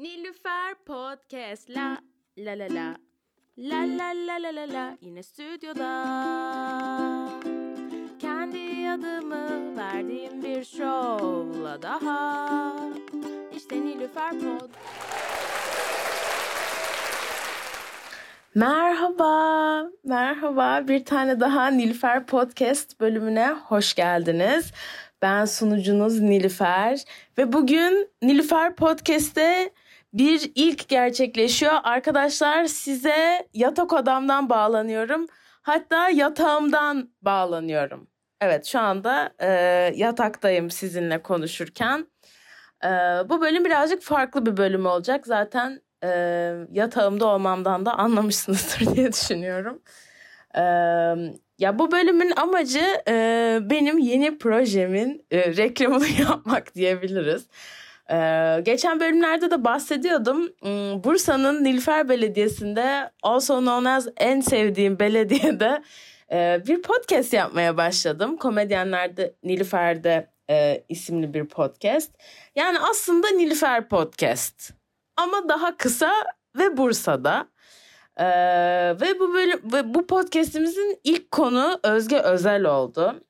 Nilüfer Podcast. La la la la. La la la la la la. Yine stüdyoda. Kendi adımı verdiğim bir şovla daha. İşte Nilüfer Pod Merhaba, merhaba. Bir tane daha Nilüfer Podcast bölümüne hoş geldiniz. Ben sunucunuz Nilüfer ve bugün Nilüfer Podcast'te bir ilk gerçekleşiyor. Arkadaşlar size yatak odamdan bağlanıyorum. Hatta yatağımdan bağlanıyorum. Evet şu anda e, yataktayım sizinle konuşurken. E, bu bölüm birazcık farklı bir bölüm olacak. Zaten e, yatağımda olmamdan da anlamışsınızdır diye düşünüyorum. E, ya bu bölümün amacı e, benim yeni projemin e, reklamını yapmak diyebiliriz. Ee, geçen bölümlerde de bahsediyordum. Hmm, Bursa'nın Nilüfer Belediyesi'nde also known as en sevdiğim belediyede e, bir podcast yapmaya başladım. Komedyenlerde Nilüfer'de e, isimli bir podcast. Yani aslında Nilüfer Podcast ama daha kısa ve Bursa'da. Ee, ve bu bölüm ve bu podcast'imizin ilk konu Özge Özel oldu.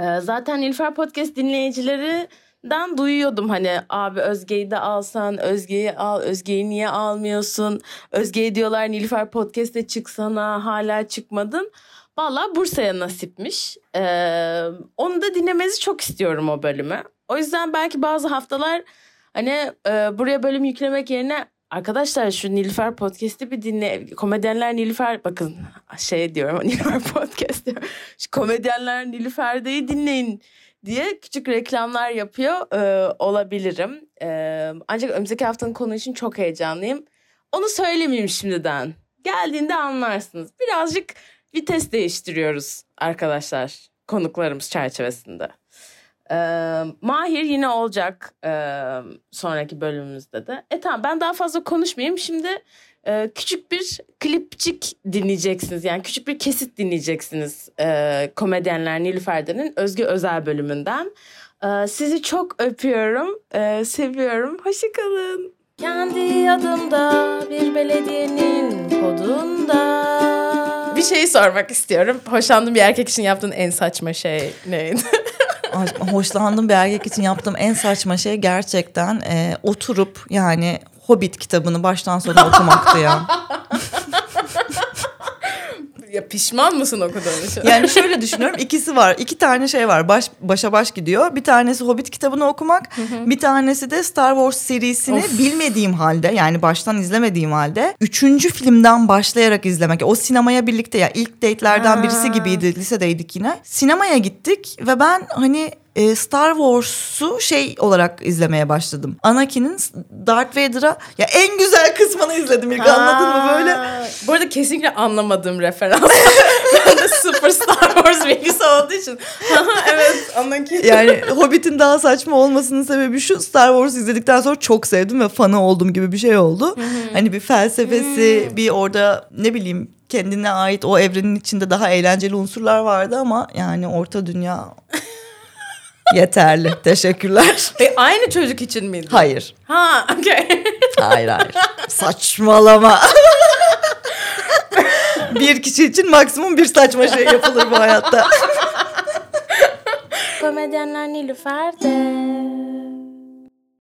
Ee, zaten Nilüfer Podcast dinleyicileri den duyuyordum hani abi Özge'yi de alsan Özge'yi al Özge'yi niye almıyorsun? Özge'yi diyorlar Nilüfer Podcast'e çıksana hala çıkmadın. Valla Bursa'ya nasipmiş. Ee, onu da dinlemenizi çok istiyorum o bölümü. O yüzden belki bazı haftalar hani e, buraya bölüm yüklemek yerine Arkadaşlar şu Nilüfer Podcast'i bir dinle. Komedyenler Nilüfer bakın şey diyorum Nilüfer Podcast diyorum. Şu komedyenler Nilüfer'deyi dinleyin diye küçük reklamlar yapıyor e, olabilirim. E, ancak önümüzdeki haftanın konu için çok heyecanlıyım. Onu söylemeyeyim şimdiden. Geldiğinde anlarsınız. Birazcık vites değiştiriyoruz arkadaşlar konuklarımız çerçevesinde. E, Mahir yine olacak e, sonraki bölümümüzde de. E tamam ben daha fazla konuşmayayım. Şimdi e, küçük bir klipçik dinleyeceksiniz. Yani küçük bir kesit dinleyeceksiniz e, komedyenler Nilüfer'de'nin Özgü Özel bölümünden. E, sizi çok öpüyorum, e, seviyorum. Hoşçakalın. Kendi adımda bir belediyenin podunda. Bir şey sormak istiyorum. Hoşlandığın bir erkek için yaptığın en saçma şey neydi? Hoşlandığım bir erkek için yaptığım en saçma şey gerçekten e, oturup yani Hobbit kitabını baştan sona okumaktı ya. ya pişman mısın o kadar için? Yani şöyle düşünüyorum ikisi var iki tane şey var baş başa baş gidiyor. Bir tanesi Hobbit kitabını okumak bir tanesi de Star Wars serisini of. bilmediğim halde yani baştan izlemediğim halde üçüncü filmden başlayarak izlemek. O sinemaya birlikte ya ilk date'lerden birisi gibiydi lisedeydik yine. Sinemaya gittik ve ben hani e, Star Wars'u şey olarak izlemeye başladım. Anakin'in Darth Vader'a ya en güzel kısmını izledim ilk anladın mı böyle? Bu arada kesinlikle anlamadığım referans. ben de sıfır Star Wars bilgisi olduğu için. evet Anakin. Yani Hobbit'in daha saçma olmasının sebebi şu Star Wars izledikten sonra çok sevdim ve fanı oldum gibi bir şey oldu. hani bir felsefesi, bir orada ne bileyim kendine ait o evrenin içinde daha eğlenceli unsurlar vardı ama yani orta dünya Yeterli. Teşekkürler. E, aynı çocuk için miydi? Hayır. Ha, okey. hayır hayır. Saçmalama. bir kişi için maksimum bir saçma şey yapılır bu hayatta. Komedyenler Nilüfer'de.